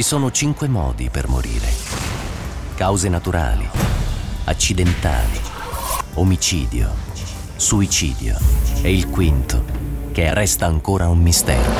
Ci sono cinque modi per morire. Cause naturali, accidentali, omicidio, suicidio e il quinto, che resta ancora un mistero.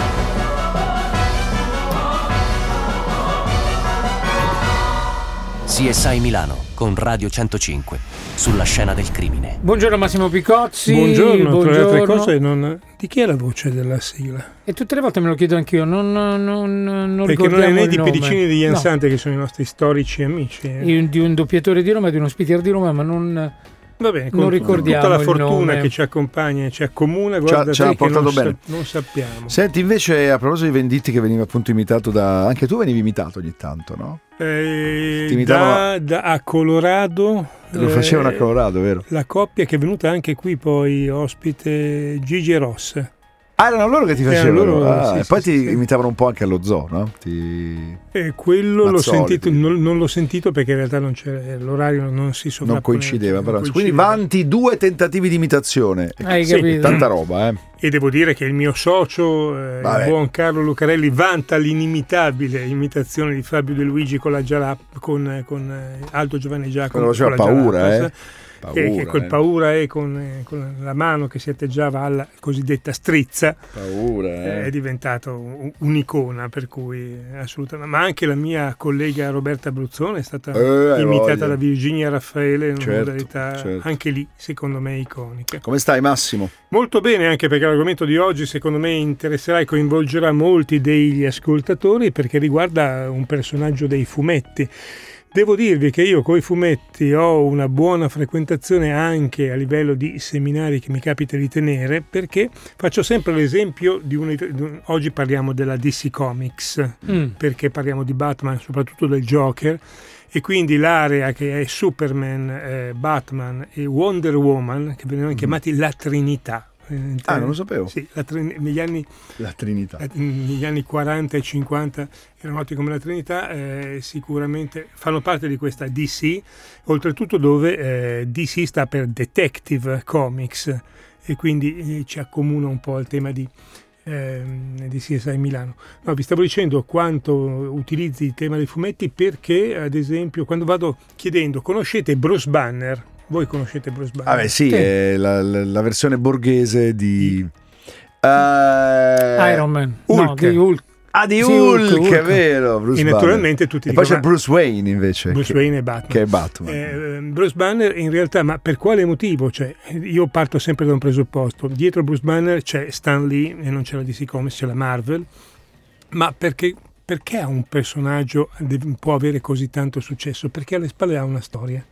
CSI Milano con Radio 105 sulla scena del crimine. Buongiorno Massimo Picozzi. Buongiorno, tra le altre cose, non... di chi è la voce della sigla? E tutte le volte me lo chiedo anch'io, non, non, non Perché non è né di. Pedicini di No. Jansante che sono i nostri storici amici. eh. Di un- doppiatore di Roma e di uno speaker di Roma, ma non... Va bene, non con ricordiamo tutta la fortuna che ci accompagna e ci accomuna, guarda ci ha portato non, sa- bene. non sappiamo. Senti, invece, a proposito di Venditti, che veniva appunto imitato da. Anche tu venivi imitato ogni tanto, no? Eh, da, da- a Colorado Lo eh, facevano a Colorado, vero? la coppia che è venuta anche qui poi ospite Gigi e Ross Ah, erano loro che ti facevano. loro, Ah, sì, e sì, poi sì, ti imitavano un po' anche allo zoo, no? Ti... e quello l'ho sentito, quindi. non, non l'ho sentito perché in realtà non c'era, l'orario non si sovrapponeva Non coincideva, non però. Quindi coincideva. vanti due tentativi di imitazione. Hai Sì, capito? Tanta roba, eh. E devo dire che il mio socio, eh, il buon Carlo Lucarelli, vanta l'inimitabile imitazione di Fabio De Luigi con la Jalap, con, con eh, Aldo Giovanni Giacomo. Quello faceva con la paura, Jalapas, eh. Che, che Paura, quel eh. paura e con, eh, con la mano che si atteggiava alla cosiddetta strizza Paura, eh, è diventato un- un'icona per cui assolutamente ma anche la mia collega Roberta Bruzzone è stata imitata voglia. da Virginia Raffaele in una Certo, modalità certo. anche lì secondo me iconica Come stai, Massimo? Molto bene, anche perché l'argomento di oggi secondo me interesserà e coinvolgerà molti degli ascoltatori perché riguarda un personaggio dei fumetti. Devo dirvi che io con i fumetti ho una buona frequentazione anche a livello di seminari che mi capita di tenere perché faccio sempre l'esempio di un... Oggi parliamo della DC Comics Mm. perché parliamo di Batman, soprattutto del Joker, e quindi l'area che è Superman, eh, Batman e Wonder Woman, che venivano chiamati la Trinità. Eh, Ah, non lo sapevo. Sì, la negli, anni, La Trinità. eh, negli anni 40 e 50 erano noti come la Trinità, eh, sicuramente fanno parte di questa DC, oltretutto dove eh, DC sta per Detective Comics e quindi eh, ci accomuna un po' al tema di, ehm, di CSI Milano. No, vi stavo dicendo quanto utilizzi il tema dei fumetti perché, ad esempio, quando vado chiedendo, conoscete Bruce Banner? Voi conoscete Bruce Banner? Vabbè, sì, Sì. è la, la- la versione borghese di. Eh, Iron Man. No, Hulk. di Hulk. Ah, di Sì, Hulk, Hulk, è vero. Bruce e Banner. naturalmente tutti E poi c'è dicono, Bruce Wayne invece. "Ma Bruce che, Wayne e Batman. che è Batman. Eh, Bruce Banner in realtà, ma per quale motivo? Cioè, io parto sempre da un presupposto. Dietro Bruce Banner c'è Stan Lee e non c'è la DC Comics, c'è la Marvel. Ma perché, perché ha un personaggio può avere così tanto successo? Perché alle spalle ha una storia.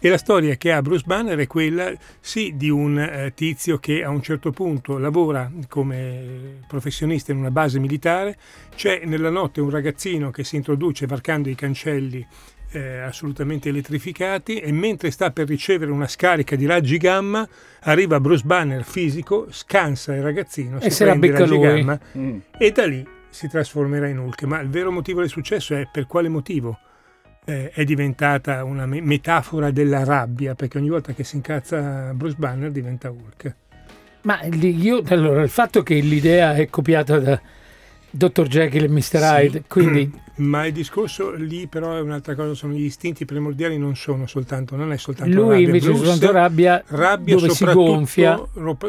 E la storia che ha Bruce Banner è quella, sì, di un eh, tizio che a un certo punto lavora come professionista in una base militare, c'è nella notte un ragazzino che si introduce varcando i cancelli eh, assolutamente elettrificati e mentre sta per ricevere una scarica di raggi gamma arriva Bruce Banner fisico, scansa il ragazzino, E si prende i raggi lui. gamma Mm. e da lì si trasformerà in Hulk. Ma il vero motivo del successo è per quale motivo? Eh, è diventata una me- metafora della rabbia, perché ogni volta che si incazza Bruce Banner diventa Hulk. Ma io, allora, il fatto che l'idea è copiata da Dr. Jekyll e Mr. Hyde, quindi Ma il discorso lì però è un'altra cosa, sono gli istinti primordiali, non sono soltanto, non è soltanto lui rabbia. invece Bruce soltanto rabbia, rabbia dove si gonfia.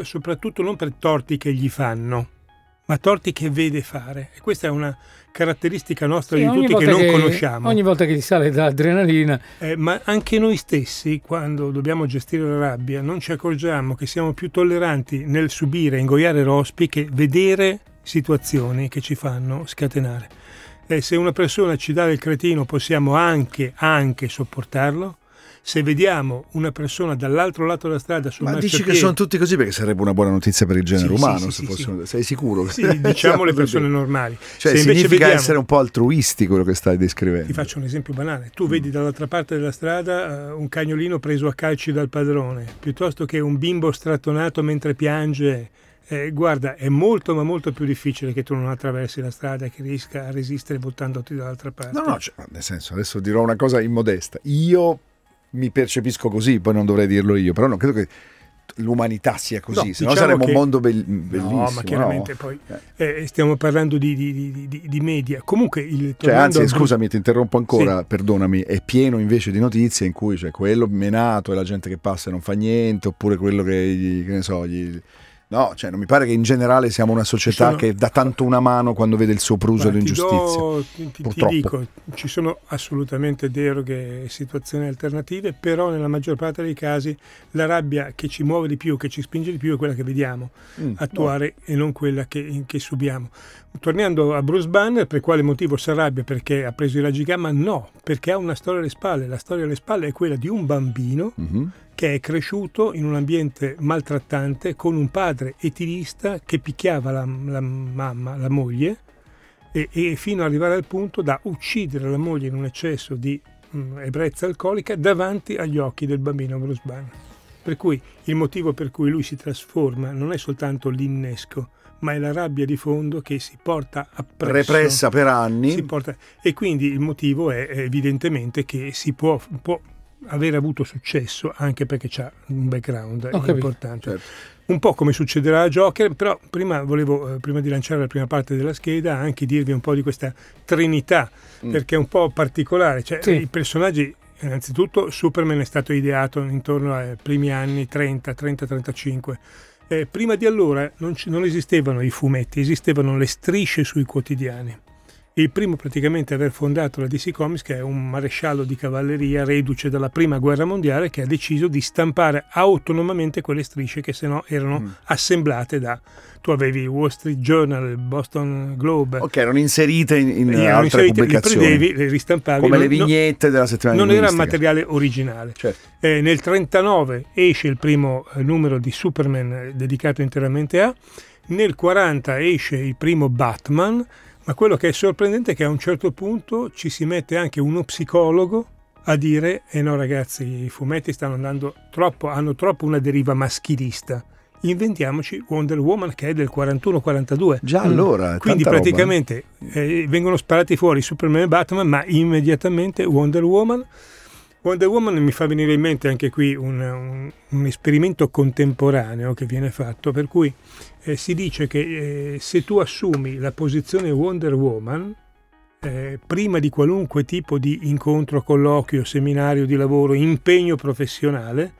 soprattutto non per torti che gli fanno, ma torti che vede fare. E questa è una caratteristica nostra Sì, di tutti che non conosciamo. Ogni volta che ti sale dall'adrenalina, Eh, ma anche noi stessi, quando dobbiamo gestire la rabbia, non ci accorgiamo che siamo più tolleranti nel subire e ingoiare rospi che vedere situazioni che ci fanno scatenare. Eh, se una persona ci dà del cretino possiamo anche, anche sopportarlo. Se vediamo una persona dall'altro lato della strada sul Ma dici che sono tutti così perché sarebbe una buona notizia per il genere Sì, umano, sì, se sì, fossero- sei sicuro? Sì, diciamo le persone normali. Cioè, se significa vediamo, essere un po' altruisti quello che stai descrivendo. Ti faccio un esempio banale. Tu vedi dall'altra parte della strada eh, un cagnolino preso a calci dal padrone, piuttosto che un bimbo strattonato mentre piange. Eh, guarda, è molto ma molto più difficile che tu non attraversi la strada e che riesca a resistere buttandoti dall'altra parte. No, no, cioè, nel senso, adesso dirò una cosa immodesta. Io mi percepisco così, poi non dovrei dirlo io, però non credo che l'umanità sia così, No, se no diciamo che- un mondo bel- bellissimo. No, ma chiaramente no? poi Eh. eh, stiamo parlando di, di- di- di- di media. Comunque, il, Cioè, anzi, al- scusami, ti interrompo ancora, perdonami, è pieno invece di notizie in cui c'è quello menato e la gente che passa e non fa niente, oppure quello che, gli- che ne so, gli... No, cioè non mi pare che in generale siamo una società sono- che dà tanto una mano quando vede il suo pruso Guarda, ti d'ingiustizia. do- ti, ti- dico, ci sono assolutamente deroghe e situazioni alternative, però nella maggior parte dei casi la rabbia che ci muove di più, che ci spinge di più è quella che vediamo Mm, attuare e non quella che, che subiamo. Tornando a Bruce Banner, per quale motivo si arrabbia? Perché ha preso i raggi gamma? No, perché ha una storia alle spalle. La storia alle spalle è quella di un bambino no. Che è cresciuto in un ambiente maltrattante con un padre etilista che picchiava la, la mamma, la moglie, e, e fino ad arrivare al punto da uccidere la moglie in un eccesso di mm, ebbrezza alcolica davanti agli occhi del bambino Bruce Banner. Per cui il motivo per cui lui si trasforma non è soltanto l'innesco, ma è la rabbia di fondo che si porta appresso. Repressa per anni. Si porta- e quindi il motivo è evidentemente che si può, può aver avuto successo anche perché c'ha un background capito. importante. Certo. Un po' come succederà a Joker, però prima volevo, eh, prima di lanciare la prima parte della scheda, anche dirvi un po' di questa trinità, Mm. perché è un po' particolare. Cioè, Sì. I personaggi, innanzitutto, Superman è stato ideato intorno ai primi anni 30, 30-35. Eh, prima di allora non, ci- non esistevano i fumetti, esistevano le strisce sui quotidiani. Il primo praticamente a aver fondato la DC Comics, che è un maresciallo di cavalleria reduce dalla prima guerra mondiale, che ha deciso di stampare autonomamente quelle strisce che se no erano Mm. assemblate da... Tu avevi Wall Street Journal, il Boston Globe, Ok, erano inserite in, in erano altre inserite, li pubblicazioni. prendevi, le ristampavi. come le non- non- vignette della settimana non era materiale originale. Certo. Eh, nel 39 esce il primo eh, numero di Superman eh, dedicato interamente a, nel 40 esce il primo Batman, ma quello che è sorprendente è che a un certo punto ci si mette anche uno psicologo a dire eh no ragazzi i fumetti stanno andando troppo, hanno troppo una deriva maschilista. Inventiamoci Wonder Woman che è del 41-42. Già allora, Quindi tanta roba, eh. praticamente eh, vengono sparati fuori Superman e Batman, ma immediatamente Wonder Woman. Wonder Woman mi fa venire in mente anche qui un, un- un esperimento contemporaneo che viene fatto, per cui eh, si dice che eh, se tu assumi la posizione Wonder Woman, eh, prima di qualunque tipo di incontro, colloquio, seminario di lavoro, impegno professionale,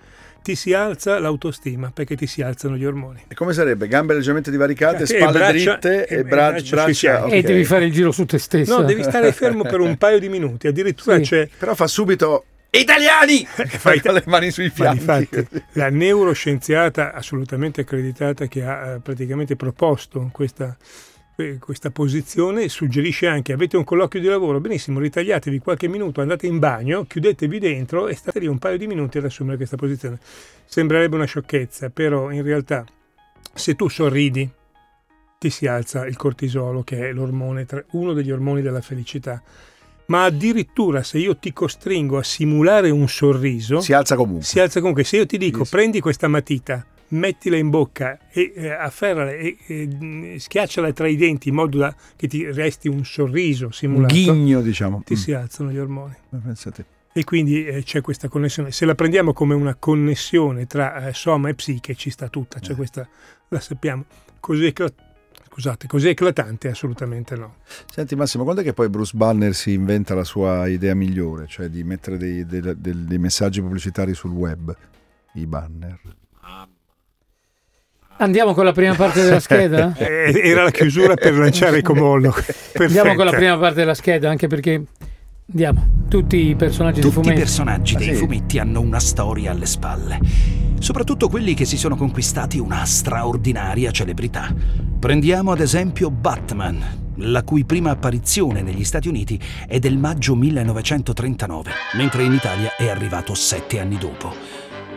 ti si alza l'autostima perché ti si alzano gli ormoni. E come sarebbe? Gambe leggermente divaricate, E spalle braccia- dritte e e bra- braccia braccia. fianchi. E devi fare il giro su te stesso. No, devi stare fermo per un paio di minuti, addirittura Sì. c'è Però fa subito italiani! Fai- le mani sui Ma fianchi. difatti, la neuroscienziata assolutamente accreditata che ha eh, praticamente proposto questa, eh, questa posizione suggerisce anche avete un colloquio di lavoro, benissimo, ritagliatevi qualche minuto, andate in bagno, chiudetevi dentro e state lì un paio di minuti ad assumere questa posizione. Sembrerebbe una sciocchezza, però in realtà se tu sorridi ti si alza il cortisolo che è uno degli ormoni della felicità. Ma addirittura se io ti costringo a simulare un sorriso, Si alza comunque. si alza comunque. Se io ti dico sì. prendi questa matita, mettila in bocca e eh, afferrala e, e, schiacciala tra i denti in modo da che ti resti un sorriso Un simulato, ghigno, diciamo. ti Mm. si alzano gli ormoni. Ma Pensate. E quindi eh, c'è questa connessione. Se la prendiamo come una connessione tra eh, soma e psiche, ci sta tutta, Eh. c'è questa, la sappiamo. Così, ecla- scusate, così eclatante? Assolutamente no. Senti Massimo, quando è che poi Bruce Banner si inventa la sua idea migliore, cioè di mettere dei, dei- dei- dei messaggi pubblicitari sul web? I banner. Andiamo con la prima parte della scheda? Eh, Era la chiusura per lanciare il comollo. Andiamo con la prima parte della scheda, anche perché andiamo. Tutti i personaggi Tutti i fumetti. personaggi Ah, dei sì? fumetti hanno una storia alle spalle, soprattutto quelli che si sono conquistati una straordinaria celebrità. Prendiamo ad esempio Batman, la cui prima apparizione negli Stati Uniti è del maggio 1939, mentre in Italia è arrivato sette anni dopo.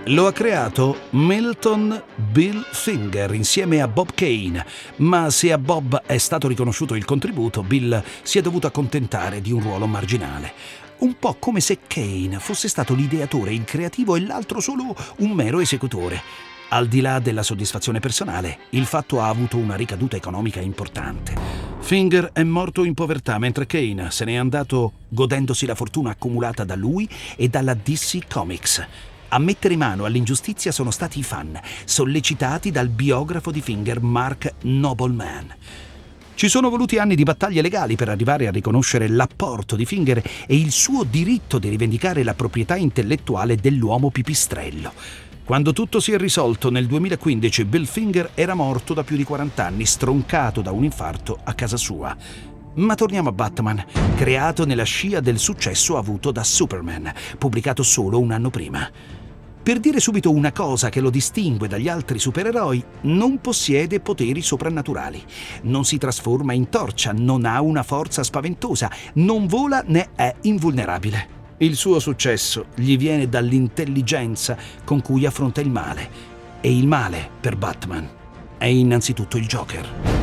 Lo ha creato Milton Bill Finger insieme a Bob Kane, ma se a Bob è stato riconosciuto il contributo, Bill si è dovuto accontentare di un ruolo marginale. Un po' come se Kane fosse stato l'ideatore, il creativo e l'altro solo un mero esecutore. Al di là della soddisfazione personale, il fatto ha avuto una ricaduta economica importante. Finger è morto in povertà mentre Kane se n'è andato godendosi la fortuna accumulata da lui e dalla DC Comics. A mettere mano all'ingiustizia sono stati i fan, sollecitati dal biografo di Finger Mark Nobleman. Ci sono voluti anni di battaglie legali per arrivare a riconoscere l'apporto di Finger e il suo diritto di rivendicare la proprietà intellettuale dell'uomo pipistrello. Quando tutto si è risolto nel 2015, Bill Finger era morto da più di 40 anni, stroncato da un infarto a casa sua. Ma torniamo a Batman, creato nella scia del successo avuto da Superman, pubblicato solo un anno prima. Per dire subito una cosa che lo distingue dagli altri supereroi, non possiede poteri soprannaturali. Non si trasforma in torcia, non ha una forza spaventosa, non vola né è invulnerabile. Il suo successo gli viene dall'intelligenza con cui affronta il male. E il male, per Batman, è innanzitutto il Joker.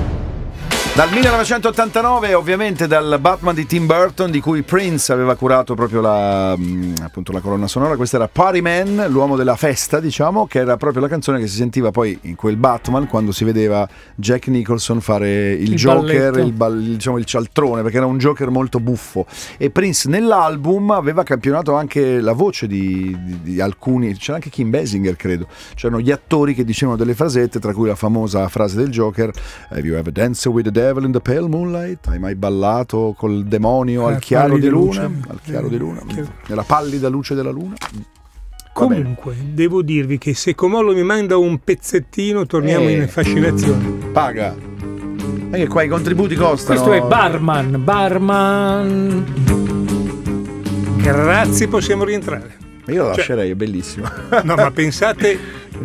Dal 1989, ovviamente dal Batman di Tim Burton, di cui Prince aveva curato proprio la, mm, appunto, la colonna sonora, questa era Party Man, l'uomo della festa, diciamo, che era proprio la canzone che si sentiva poi in quel Batman quando si vedeva Jack Nicholson fare il, Il Joker, il, bal- diciamo, il cialtrone, perché era un Joker molto buffo. E Prince nell'album aveva campionato anche la voce di, di- di alcuni, c'era anche Kim Basinger, credo. C'erano gli attori che dicevano delle frasette, tra cui la famosa frase del Joker: Have you ever danced with the devil in the pale moonlight? Hai mai ballato col demonio al chiaro di luna? luce. Al chiaro Eh, di luna? che- Nella pallida luce della luna? Va bene. Comunque, devo dirvi che se Comollo mi manda un pezzettino, torniamo Eh. in fascinazione. Paga. E che qua i contributi costano. Questo è Barman, Barman. Grazie, possiamo rientrare. Io lo Cioè- lascerei, è bellissimo. No, ma pensate,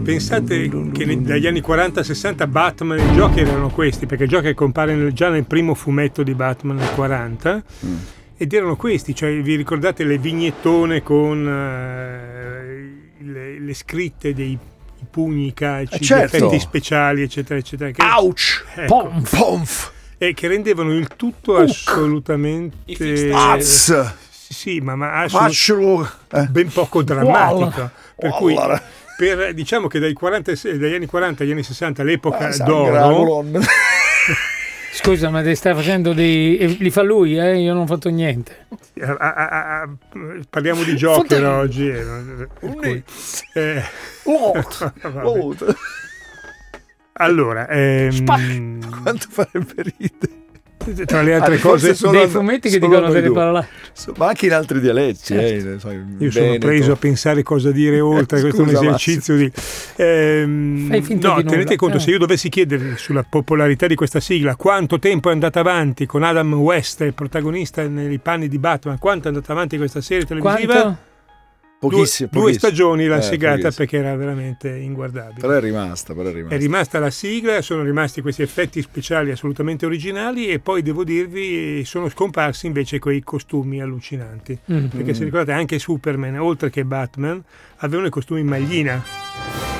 pensate che dagli anni 40-60 Batman e Joker erano questi, perché Joker compare nel- già nel primo fumetto di Batman nel 40. Mm. Ed erano questi, cioè vi ricordate le vignettone con eh, le, le scritte dei i pugni, i calci, Eh, certo. gli effetti speciali, eccetera, eccetera, che, Ouch! ecco, Pomf. Pomf! e che rendevano il tutto assolutamente Az! Sì, ma, ma assolut- Facciolo! Eh. ben poco drammatico. Per cui per, diciamo che dai 40 e- dagli anni 40 agli anni 60 l'epoca Ah, d'oro. Scusa, ma te stai facendo dei. e Li fa lui, eh? Io non ho fatto niente. a- a- a- a- parliamo di Joker Fotte- oggi eh, cui, eh, allora ehm, Quanto farebbe ridere. Tra le altre Ah, cose solo Dei a- fumetti che dicono a delle parole. Ma anche in altri dialetti. eh, ne so, Certo. io sono Veneto. preso a pensare cosa dire oltre questo è un esercizio di ehm, no di tenete conto Eh. se io dovessi chiedere sulla popolarità di questa sigla quanto tempo è andata avanti con Adam West il protagonista nei panni di Batman quanto è andata avanti questa serie televisiva Quanto? Pochissimo, due, due stagioni l'ha Eh, segata pochissimo. perché era veramente inguardabile Però è rimasta, però è rimasta. è rimasta la sigla, sono rimasti questi effetti speciali assolutamente originali e poi devo dirvi sono scomparsi invece quei costumi allucinanti. Mm. Perché se ricordate anche Superman, oltre che Batman, avevano i costumi in maglina.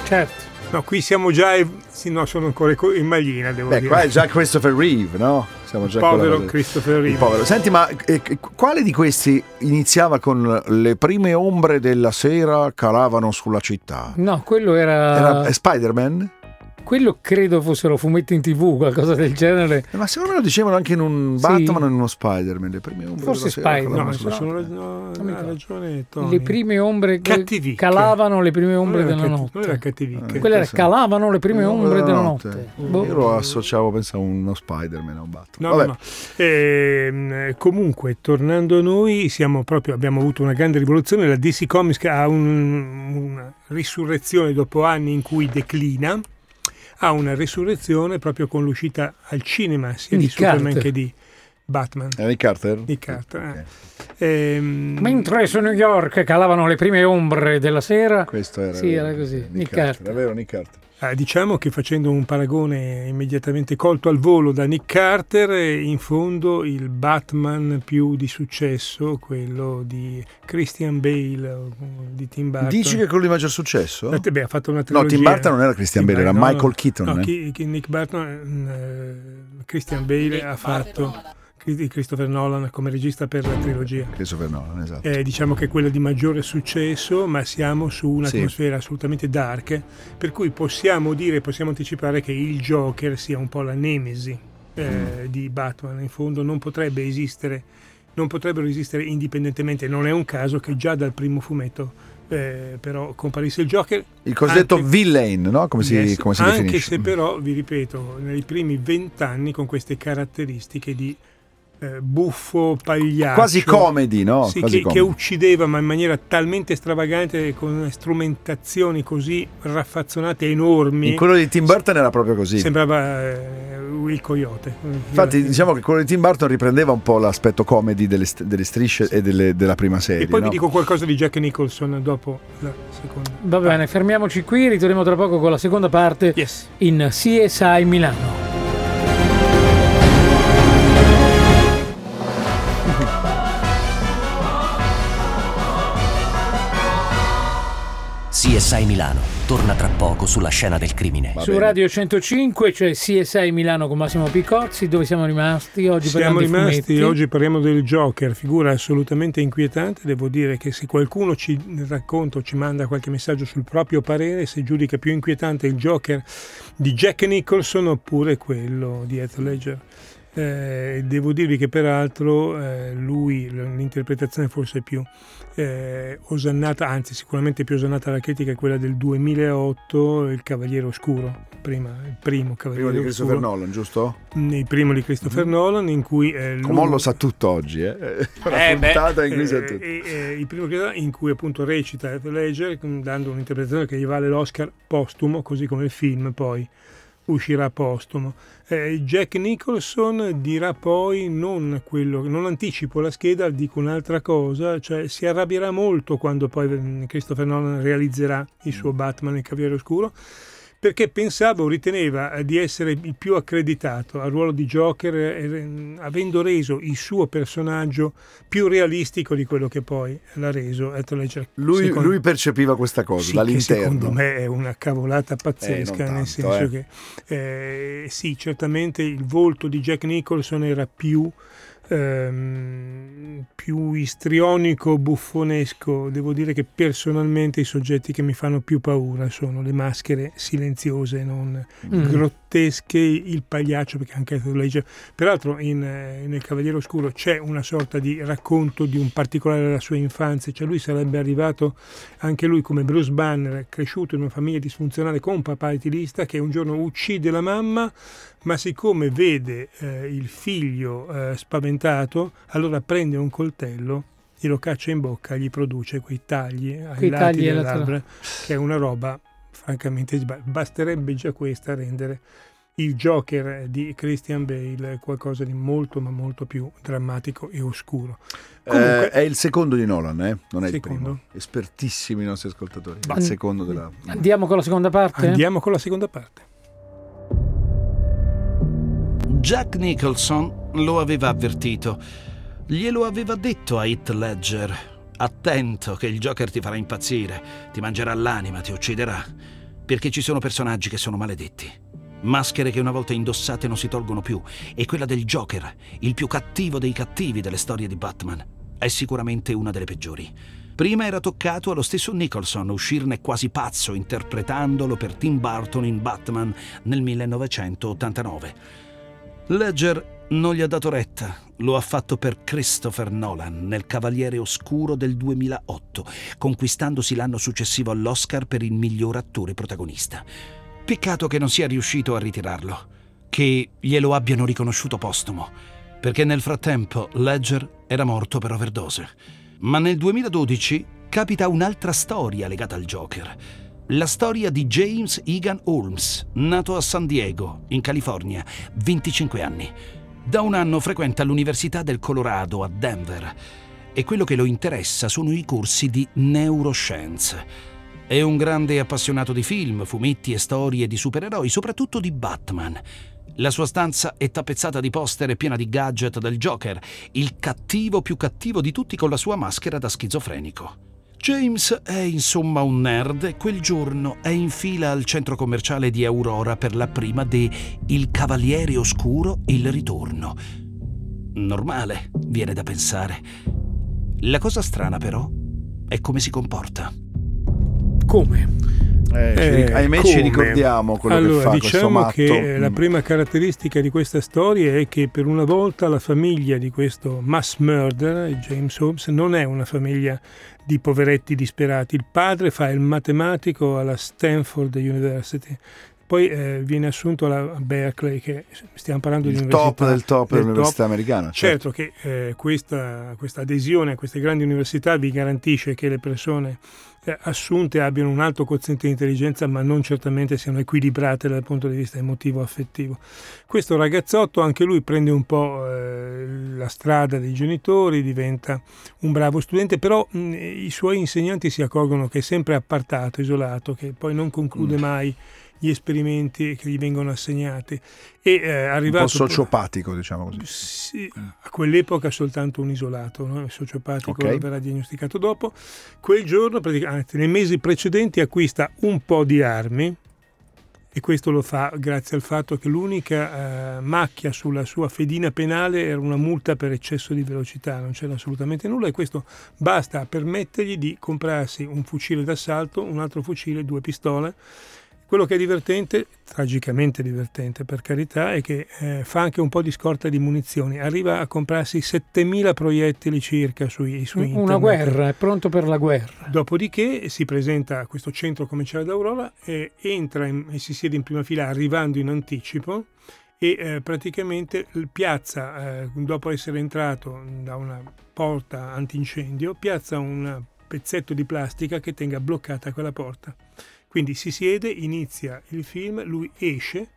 Certo. No, qui siamo già, sì, no, sono ancora co- in maglina, devo Beh, dire. qua è già Christopher Reeve, no? Siamo già Povero Christopher Reeve. povero. Senti, ma eh, quale di questi iniziava con le prime ombre della sera calavano sulla città? No, quello era. Era Spider-Man? Quello credo fossero fumetti in tv, qualcosa del genere. Eh, Ma secondo me lo dicevano anche in un Sì. Batman o in uno Spider-Man. Le prime ombre Forse Spider-Man, No, città. no, ha ricordo. ragione Tony. Le prime ombre che Cattivicche. calavano le prime ombre era della catti- notte. Non era cattivicche. Eh, Quelle era, calavano le prime Le ombre della notte. Boh. Io lo associavo, pensavo, a uno Spider-Man o un Batman. No, Vabbè. no, no. Ehm, comunque, tornando a noi, siamo proprio, abbiamo avuto una grande rivoluzione. La DC Comics ha un- una risurrezione dopo anni in cui declina. Ha una risurrezione proprio con l'uscita al cinema sia di Nick Superman che di Batman. Era Nick Carter? Nick Carter, eh. Ok. Ehm, Mentre su New York calavano le prime ombre della sera. Questo era. Sì, era così. Nick, Nick Carter. Carter. È vero, Nick Carter. eh, diciamo che facendo un paragone immediatamente colto al volo da Nick Carter, eh, in fondo il Batman più di successo, quello di Christian Bale, di Tim Burton. Dici che è quello di maggior successo? Eh, beh, ha fatto una No, trilogia. Tim Burton non era Christian Sì, Bale, era no, Michael no. Keaton. No, eh. chi- chi- Nick Burton, eh, Christian Bale ha fatto di Christopher Nolan come regista per la trilogia. Christopher Nolan, esatto. Eh, diciamo che è quella di maggiore successo, ma siamo su un'atmosfera assolutamente dark, per cui possiamo dire, possiamo anticipare che il Joker sia un po' la nemesi eh, Mm. di Batman. In fondo non potrebbe esistere, non potrebbero esistere indipendentemente. Non è un caso che già dal primo fumetto eh, però comparisse il Joker. Il cosiddetto anche- villain, no? Come si, Yes, come si anche definisce? se però, vi ripeto, nei primi vent'anni con queste caratteristiche di eh, buffo pagliaccio. Quasi comedy, no? Sì, Quasi che, comedy. che uccideva ma in maniera talmente stravagante con strumentazioni così raffazzonate enormi In quello di Tim Burton era proprio così. sembrava eh, Will Coyote Infatti, diciamo che quello di Tim Burton riprendeva un po' l'aspetto comedy delle, delle strisce e delle- della prima serie. e poi no? vi dico qualcosa di Jack Nicholson dopo la seconda Va bene, fermiamoci qui, ritorniamo tra poco con la seconda parte yes in CSI Milano. CSI Milano torna tra poco sulla scena del crimine. Va Su bene. Radio 105 c'è CSI Milano con Massimo Picozzi. Dove siamo rimasti? Oggi Siamo rimasti, oggi parliamo del Joker, figura assolutamente inquietante, devo dire che se qualcuno ci racconta o ci manda qualche messaggio sul proprio parere, se giudica più inquietante il Joker di Jack Nicholson oppure quello di Heath Ledger. Eh, devo dirvi che peraltro eh, lui, l'interpretazione forse più eh, osannata, anzi sicuramente più osannata alla critica è quella del 2008, Il Cavaliere Oscuro, prima, il primo Cavaliere Prima di Christopher Oscuro Nolan, giusto? il primo di Christopher Nolan in cui eh, lui- Comollo sa tutto oggi, eh? Una Eh, beh, puntata in cui sa eh, tutto. eh, eh, il primo in cui appunto recita Heath Ledger mm, dando un'interpretazione che gli vale l'Oscar postumo così come il film poi uscirà postumo Eh, Jack Nicholson dirà poi non quello non anticipo la scheda dico un'altra cosa cioè si arrabbierà molto quando poi mm, Christopher Nolan realizzerà il suo Batman il Cavaliere Oscuro perché pensava o riteneva eh, di essere il più accreditato al ruolo di Joker, eh, eh, avendo reso il suo personaggio più realistico di quello che poi l'ha reso Heath Ledger. Lui, Secondo- lui percepiva questa cosa sì, dall'interno. secondo me è una cavolata pazzesca, Eh, nel tanto, senso eh. che eh, sì, certamente il volto di Jack Nicholson era più, ehm, più istrionico, buffonesco. Devo dire che personalmente i soggetti che mi fanno più paura sono le maschere silenziose, non Mm. grottesche, il pagliaccio, perché anche Ledger Peraltro in, eh, nel Cavaliere Oscuro c'è una sorta di racconto di un particolare della sua infanzia, cioè lui sarebbe arrivato anche lui come Bruce Banner, cresciuto in una famiglia disfunzionale con un papà etilista che un giorno uccide la mamma, ma siccome vede eh, il figlio eh, spaventato, allora prende un coltello, glielo caccia in bocca, gli produce quei tagli ai Quei lati tagli delle labbra, che è una roba francamente sbag- basterebbe già questa a rendere il Joker di Christian Bale qualcosa di molto ma molto più drammatico e oscuro. Comunque, Eh, è il secondo di Nolan, eh? non è il Secondo. primo. Espertissimi i nostri ascoltatori. Bah. il secondo della... Andiamo con la seconda parte? andiamo con la seconda parte. Jack Nicholson lo aveva avvertito. Glielo aveva detto a Heath Ledger. Attento che il Joker ti farà impazzire, ti mangerà l'anima, ti ucciderà. Perché ci sono personaggi che sono maledetti. Maschere che una volta indossate non si tolgono più. E quella del Joker, il più cattivo dei cattivi delle storie di Batman, è sicuramente una delle peggiori. Prima era toccato allo stesso Nicholson uscirne quasi pazzo interpretandolo per Tim Burton in Batman nel 1989. Ledger non gli ha dato retta, lo ha fatto per Christopher Nolan nel Cavaliere Oscuro del 2008, conquistandosi l'anno successivo all'Oscar per il miglior attore protagonista. Peccato che non sia riuscito a ritirarlo, che glielo abbiano riconosciuto postumo, perché nel frattempo Ledger era morto per overdose. Ma nel 2012 capita un'altra storia legata al Joker. La storia di James Egan Holmes, nato a San Diego, in California, 25 anni. Da un anno frequenta l'Università del Colorado a Denver e quello che lo interessa sono i corsi di neuroscienze. È un grande appassionato di film, fumetti e storie di supereroi, soprattutto di Batman. La sua stanza è tappezzata di poster e piena di gadget del Joker, il cattivo più cattivo di tutti con la sua maschera da schizofrenico. James è insomma un nerd e quel giorno è in fila al centro commerciale di Aurora per la prima di Il Cavaliere Oscuro Il Ritorno. Normale, viene da pensare. La cosa strana però è come si comporta. Come? Eh, ci ric- Eh, ahimè ci come? ricordiamo quello allora, che fa questo diciamo che la Mm. prima caratteristica di questa storia è che per una volta la famiglia di questo mass murderer, James Holmes, non è una famiglia di poveretti disperati. Il padre fa il matematico alla Stanford University, poi eh, viene assunto alla Berkeley, che stiamo parlando di il università top del top del dell'università americana. Certo che eh, questa, questa adesione a queste grandi università vi garantisce che le persone assunte abbiano un alto quoziente di intelligenza, ma non certamente siano equilibrate dal punto di vista emotivo affettivo. Questo ragazzotto, anche lui prende un po' eh, la strada dei genitori, diventa un bravo studente, però mh, i suoi insegnanti si accorgono che è sempre appartato, isolato, che poi non conclude Mm. mai gli esperimenti che gli vengono assegnati. E eh, un po' arrivato sociopatico, diciamo così. sì, a quell'epoca soltanto un isolato, no? il sociopatico Ok. verrà diagnosticato dopo. Quel giorno, praticamente, nei mesi precedenti, acquista un po' di armi e questo lo fa grazie al fatto che l'unica eh, macchia sulla sua fedina penale era una multa per eccesso di velocità, non c'era assolutamente nulla e questo basta a permettergli di comprarsi un fucile d'assalto, un altro fucile, due pistole. Quello che è divertente, tragicamente divertente per carità, è che eh, fa anche un po' di scorta di munizioni. Arriva a comprarsi 7000 proiettili circa sui, su Una internet. guerra, è pronto per la guerra. Dopodiché si presenta a questo centro commerciale d'Aurora e entra in- e si siede in prima fila arrivando in anticipo e eh, praticamente piazza, eh, dopo essere entrato da una porta antincendio, piazza un pezzetto di plastica che tenga bloccata quella porta. Quindi si siede, inizia il film, lui esce,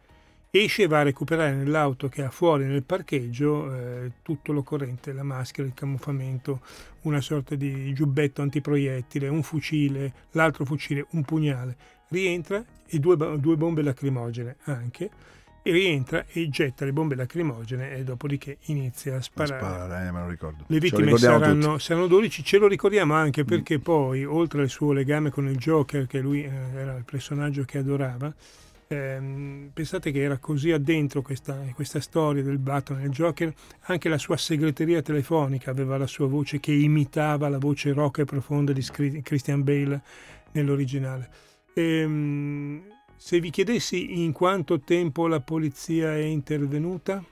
esce e va a recuperare nell'auto che ha fuori nel parcheggio eh, tutto l'occorrente, la maschera, il camuffamento, una sorta di giubbetto antiproiettile, un fucile, l'altro fucile, un pugnale. Rientra e due, due bombe lacrimogene anche. E rientra e getta le bombe lacrimogene e dopodiché inizia a sparare. sparare, eh, me lo ricordo. Le vittime saranno, saranno 12, ce lo ricordiamo anche perché poi, oltre al suo legame con il Joker, che lui eh, era il personaggio che adorava, ehm, pensate che era così addentro questa, questa storia del Batman e il Joker, anche la sua segreteria telefonica aveva la sua voce che imitava la voce roca e profonda di Christian Bale nell'originale. Ehm, se vi chiedessi in quanto tempo la polizia è intervenuta,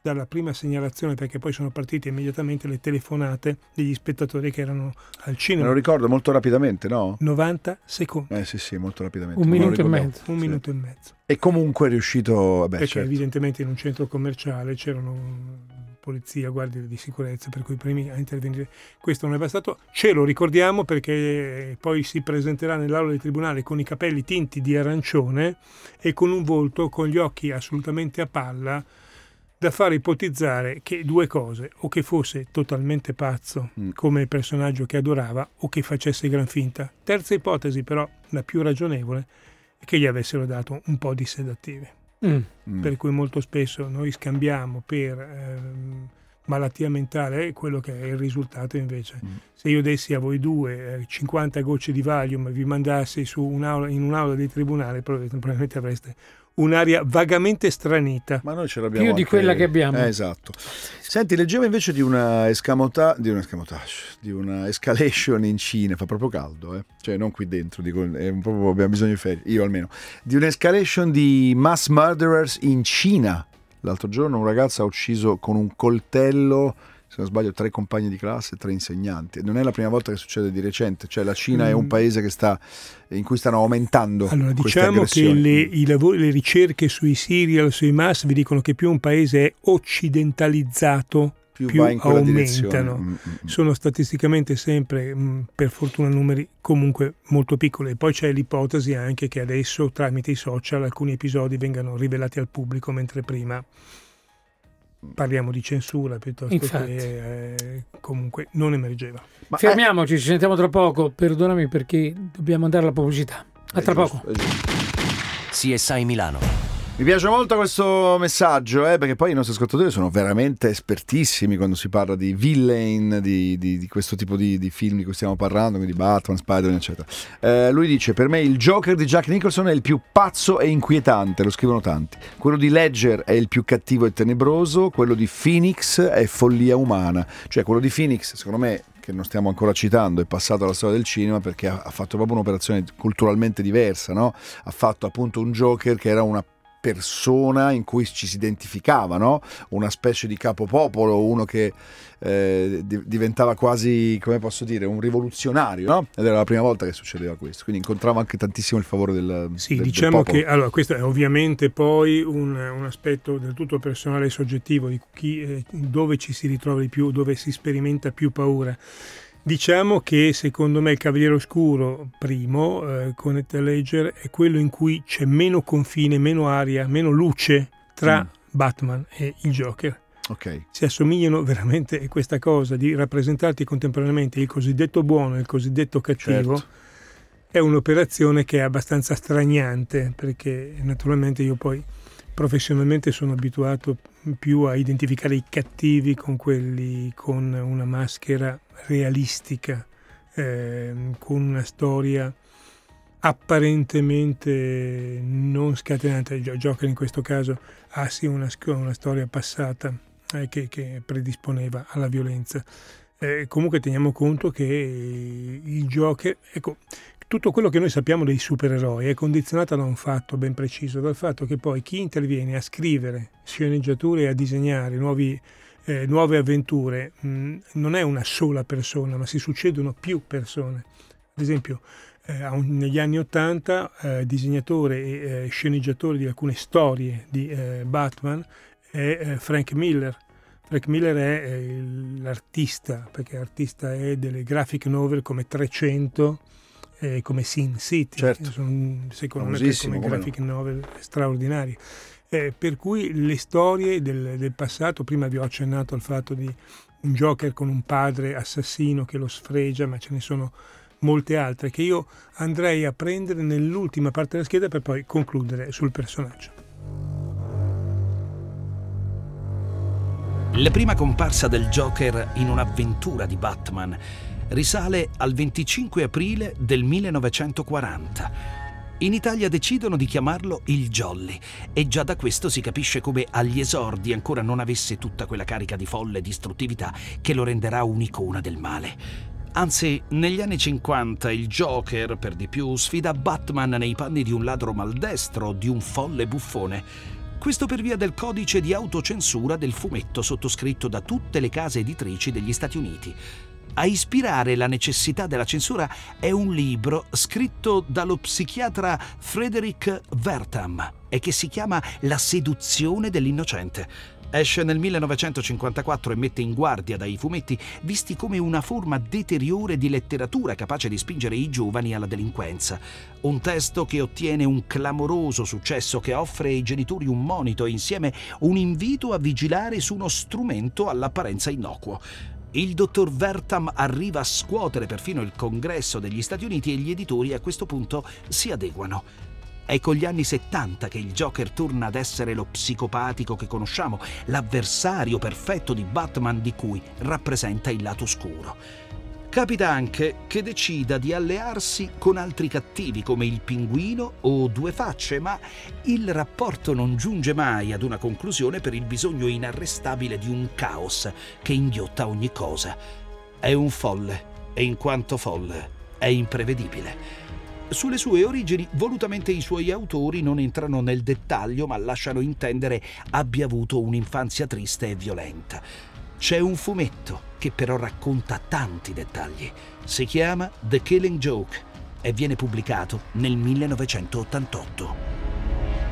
dalla prima segnalazione, perché poi sono partite immediatamente le telefonate degli spettatori che erano al Me lo cinema. ricordo molto rapidamente, no? 90 secondi, Eh sì, sì, molto rapidamente. Un minuto e mezzo. un Sì. minuto e mezzo. E comunque è riuscito, vabbè, perché certo. evidentemente in un centro commerciale c'erano polizia, guardie di sicurezza, per cui i primi a intervenire. Questo non è bastato. Ce lo ricordiamo perché poi si presenterà nell'aula del tribunale con i capelli tinti di arancione e con un volto con gli occhi assolutamente a palla da fare ipotizzare che due cose, o che fosse totalmente pazzo Mm. come il personaggio che adorava, o che facesse gran finta. Terza ipotesi, però, la più ragionevole, è che gli avessero dato un po' di sedativi Mm. Mm. per cui molto spesso noi scambiamo per ehm, malattia mentale quello che è il risultato invece. Mm. Se io dessi a voi due eh, 50 gocce di Valium e vi mandassi su un'aula, in un'aula di tribunale, probabilmente avreste un'aria vagamente stranita. Ma noi ce l'abbiamo Più di anche- quella che abbiamo. Eh, esatto. Senti, leggevo invece di una escamota- di una escamotage, di una escalation in Cina, fa proprio caldo, eh? Cioè non qui dentro, dico, po', abbiamo bisogno di ferie, io almeno. Di un'escalation di mass murderers in Cina. L'altro giorno un ragazzo ha ucciso con un coltello, se non sbaglio, tre compagni di classe e tre insegnanti. Non è la prima volta che succede di recente, cioè la Cina è un Mm. paese che sta, in cui stanno aumentando Allora, diciamo che le, i lavori- le ricerche sui serial, sui mass, vi dicono che più un paese è occidentalizzato, più, più aumentano. Mm, mm, mm. sono statisticamente sempre, per fortuna, numeri comunque molto piccoli. E poi c'è l'ipotesi anche che adesso, tramite i social, alcuni episodi vengano rivelati al pubblico, mentre prima parliamo di censura piuttosto Infatti. che eh, comunque non emergeva. Ma- Fermiamoci, ci sentiamo tra poco. Perdonami perché dobbiamo andare alla pubblicità. A eh, tra è giusto, poco. giusto. CSI Milano. Mi piace molto questo messaggio, eh, perché poi i nostri ascoltatori sono veramente espertissimi quando si parla di villain, di, di- di questo tipo di, di film di cui stiamo parlando, quindi Batman, Spider-Man, eccetera. Eh, lui dice: Per me il Joker di Jack Nicholson è il più pazzo e inquietante, lo scrivono tanti. Quello di Ledger è il più cattivo e tenebroso, quello di Phoenix è follia umana. Cioè, quello di Phoenix, secondo me, che non stiamo ancora citando, è passato alla storia del cinema perché ha, fatto proprio un'operazione culturalmente diversa, no? ha fatto appunto un Joker che era una persona in cui ci si identificava, no? una specie di capopopolo, uno che eh, di- diventava quasi, come posso dire, un rivoluzionario, no? ed era la prima volta che succedeva questo, quindi incontrava anche tantissimo il favore del, Sì, del- del diciamo popolo. che allora, questo è ovviamente poi un, un aspetto del tutto personale e soggettivo di chi, eh, dove ci si ritrova di più, dove si sperimenta più paura. Diciamo che secondo me il Cavaliere Oscuro, primo, eh, con Heath Ledger, è quello in cui c'è meno confine, meno aria, meno luce tra Mm. Batman e il Joker. Ok, Si assomigliano veramente a questa cosa di rappresentarti contemporaneamente il cosiddetto buono e il cosiddetto cattivo. certo. È un'operazione che è abbastanza straniante perché naturalmente io poi professionalmente sono abituato più a identificare i cattivi con quelli con una maschera realistica, ehm, con una storia apparentemente non scatenante. Joker in questo caso ha sì una, una storia passata eh, che, che predisponeva alla violenza. Eh, comunque teniamo conto che il Joker, ecco, tutto quello che noi sappiamo dei supereroi è condizionato da un fatto ben preciso, dal fatto che poi chi interviene a scrivere sceneggiature e a disegnare nuovi, eh, nuove avventure mh, non è una sola persona, ma si succedono più persone. Ad esempio, eh, un- negli anni Ottanta, eh, disegnatore e eh, sceneggiatore di alcune storie di eh, Batman è eh, Frank Miller. Frank Miller è l'artista, perché artista è delle graphic novel come 300 e come Sin City, Certo. sono secondo me come graphic novel straordinarie. Eh, per cui le storie del, del passato, prima vi ho accennato al fatto di un Joker con un padre assassino che lo sfregia, ma ce ne sono molte altre che io andrei a prendere nell'ultima parte della scheda per poi concludere sul personaggio. La prima comparsa del Joker in un'avventura di Batman risale al 25 aprile del 1940. In Italia decidono di chiamarlo il Jolly e già da questo si capisce come agli esordi ancora non avesse tutta quella carica di folle e distruttività che lo renderà un'icona del male. Anzi, negli anni 50 il Joker, per di più, sfida Batman nei panni di un ladro maldestro, di un folle buffone. Questo per via del codice di autocensura del fumetto sottoscritto da tutte le case editrici degli Stati Uniti. A ispirare la necessità della censura è un libro scritto dallo psichiatra Frederick Wertham e che si chiama La seduzione dell'innocente. Esce nel 1954 e mette in guardia dai fumetti visti come una forma deteriore di letteratura capace di spingere i giovani alla delinquenza. Un testo che ottiene un clamoroso successo che offre ai genitori un monito e insieme un invito a vigilare su uno strumento all'apparenza innocuo. Il dottor Vertam arriva a scuotere perfino il congresso degli Stati Uniti e gli editori a questo punto si adeguano. È con gli anni 70 che il Joker torna ad essere lo psicopatico che conosciamo, l'avversario perfetto di Batman di cui rappresenta il lato oscuro. Capita anche che decida di allearsi con altri cattivi come il pinguino o due facce, ma il rapporto non giunge mai ad una conclusione per il bisogno inarrestabile di un caos che inghiotta ogni cosa. È un folle e in quanto folle è imprevedibile. Sulle sue origini, volutamente i suoi autori non entrano nel dettaglio, ma lasciano intendere abbia avuto un'infanzia triste e violenta. C'è un fumetto che però racconta tanti dettagli. Si chiama The Killing Joke e viene pubblicato nel 1988.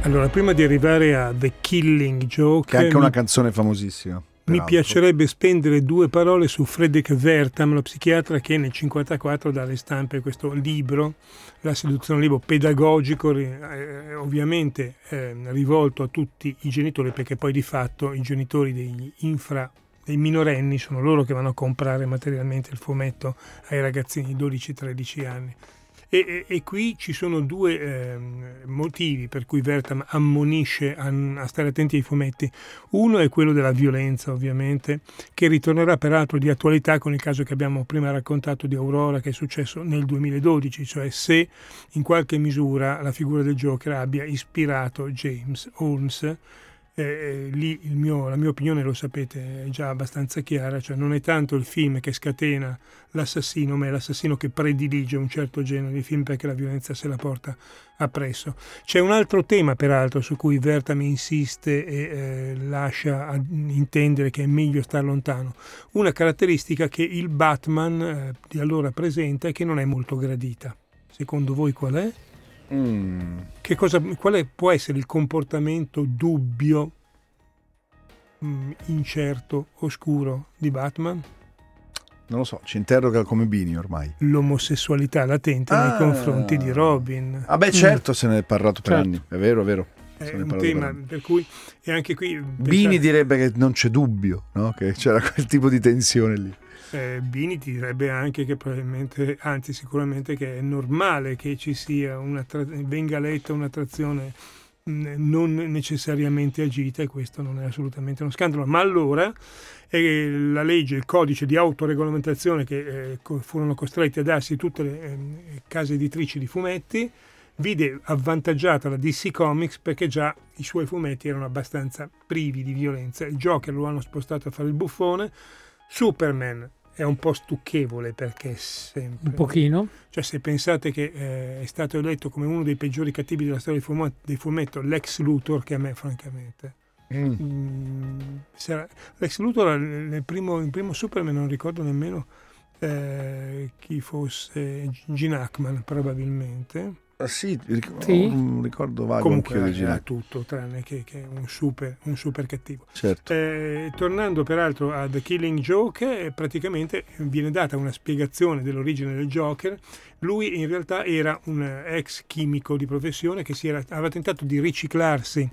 Allora, prima di arrivare a The Killing Joke, Che è anche mi- una canzone famosissima. Mi peraltro. piacerebbe spendere due parole su Frederick Wertham, lo psichiatra che nel 1954 dà alle stampe questo libro, La seduzione, un libro pedagogico, eh, ovviamente eh, rivolto a tutti i genitori, perché poi di fatto i genitori degli infra dei minorenni sono loro che vanno a comprare materialmente il fumetto ai ragazzini di 12-13 anni. E, e- e qui ci sono due ehm, motivi per cui Vertam ammonisce a, a stare attenti ai fumetti. Uno è quello della violenza, ovviamente, che ritornerà peraltro di attualità con il caso che abbiamo prima raccontato di Aurora, che è successo nel 2012, cioè se in qualche misura la figura del Joker abbia ispirato James Holmes eh, lì mio, la mia opinione, lo sapete, è già abbastanza chiara, cioè non è tanto il film che scatena l'assassino, ma è l'assassino che predilige un certo genere di film perché la violenza se la porta appresso. C'è un altro tema, peraltro, su cui Verta mi insiste e eh, lascia intendere che è meglio stare lontano. Una caratteristica che il Batman eh, di allora presenta e che non è molto gradita. Secondo voi qual è? Mm. Che cosa, quale può essere il comportamento dubbio, mh, mm, incerto, oscuro di Batman? Non lo so, ci interroga come Bini ormai. L'omosessualità latente ah. nei confronti di Robin. Ah beh mm. certo, mm. se ne è parlato per certo. anni, è vero, è vero. È un tema per cui e anche qui Bini pensate... direbbe che non c'è dubbio, no? che c'era quel tipo di tensione lì eh, Bini ti direbbe anche che probabilmente, anzi sicuramente che è normale che ci sia una tra- venga letta un'attrazione non necessariamente agita e questo non è assolutamente uno scandalo. Ma allora eh, la legge, il codice di autoregolamentazione che eh, furono costretti a darsi tutte le eh, case editrici di fumetti vide avvantaggiata la DC Comics perché già i suoi fumetti erano abbastanza privi di violenza. Il Joker lo hanno spostato a fare il buffone, Superman è un po' stucchevole perché sempre... Un pochino? Cioè se pensate che eh, è stato eletto come uno dei peggiori cattivi della storia del fumetto, l'ex Luthor, che a me francamente... Mm. Mm, sarà, l'ex Luthor nel primo, nel primo Superman non ricordo nemmeno eh, chi fosse Gene Hackman probabilmente Ah, sì, sì. un ricordo vago comunque era tutto tranne che, che un, super, un, super, cattivo certo. eh, tornando peraltro a The Killing Joke eh, praticamente viene data una spiegazione dell'origine del Joker lui in realtà era un ex chimico di professione che era, aveva tentato di riciclarsi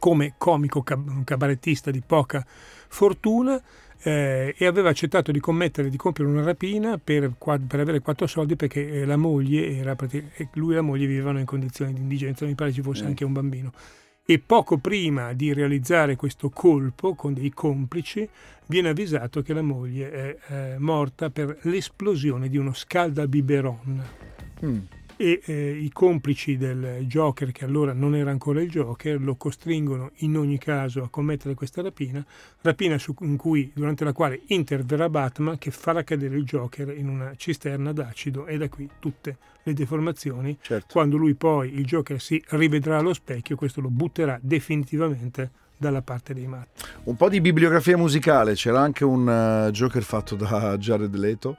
come comico cab- cabarettista di poca fortuna eh, e aveva accettato di commettere, di compiere una rapina per, per avere quattro soldi perché eh, la moglie era, lui e la moglie vivevano in condizioni di indigenza, mi pare ci fosse mm. anche un bambino. E poco prima di realizzare questo colpo con dei complici, viene avvisato che la moglie è eh, morta per l'esplosione di uno scaldabiberon. Mm e eh, i complici del Joker, che allora non era ancora il Joker, lo costringono in ogni caso a commettere questa rapina, rapina su, cui, durante la quale interverrà Batman che farà cadere il Joker in una cisterna d'acido e da qui tutte le deformazioni. Certo. Quando lui poi, il Joker, si rivedrà allo specchio, questo lo butterà definitivamente dalla parte dei matti. Un po' di bibliografia musicale, c'era anche un uh, Joker fatto da Jared Leto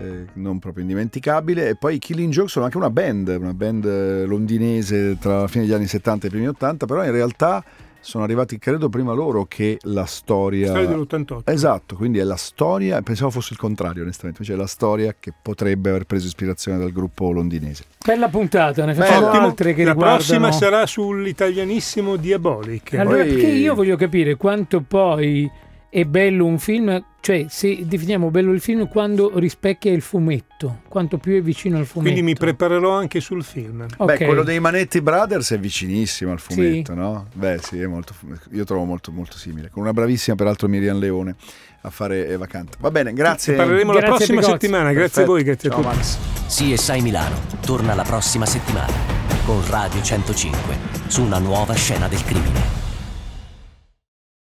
eh, non proprio indimenticabile. E poi i Killing Joke sono anche una band, una band eh, londinese tra la fine degli anni 70 e i primi 80, però in realtà sono arrivati credo prima loro che la storia storia dell'88 esatto quindi è la storia pensavo fosse il contrario onestamente invece è la storia che potrebbe aver preso ispirazione dal gruppo londinese. Bella puntata ne facciamo Bella. altre che la riguardano... prossima sarà sull'italianissimo Diabolic. Allora poi... perché io voglio capire quanto poi è bello un film, cioè se definiamo bello il film quando rispecchia il fumetto, quanto più è vicino al fumetto. Quindi mi preparerò anche sul film. Okay. Beh, quello dei Manetti Brothers è vicinissimo al fumetto, sì. no? Beh, sì, è molto, io trovo molto, molto simile. Con una bravissima, peraltro, Miriam Leone a fare Eva Canta. Va bene, grazie. Parleremo grazie la prossima settimana. Grazie Perfetto. a voi, grazie Ciao, a tutti. Max. Sì, e sai Milano torna la prossima settimana con Radio 105 su una nuova scena del crimine.